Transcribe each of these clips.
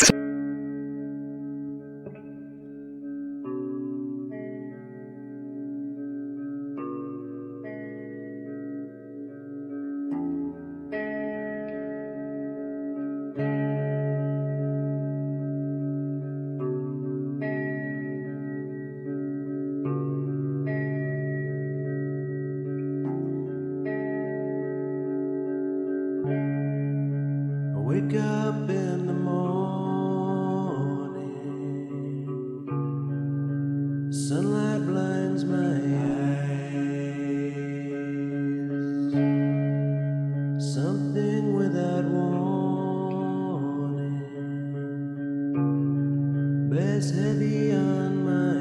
I wake up in the morning. Sunlight blinds my eyes. Something without warning bears heavy on my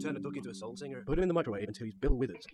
turn a duck into a soul singer? Put him in the microwave until he's Bill Withers.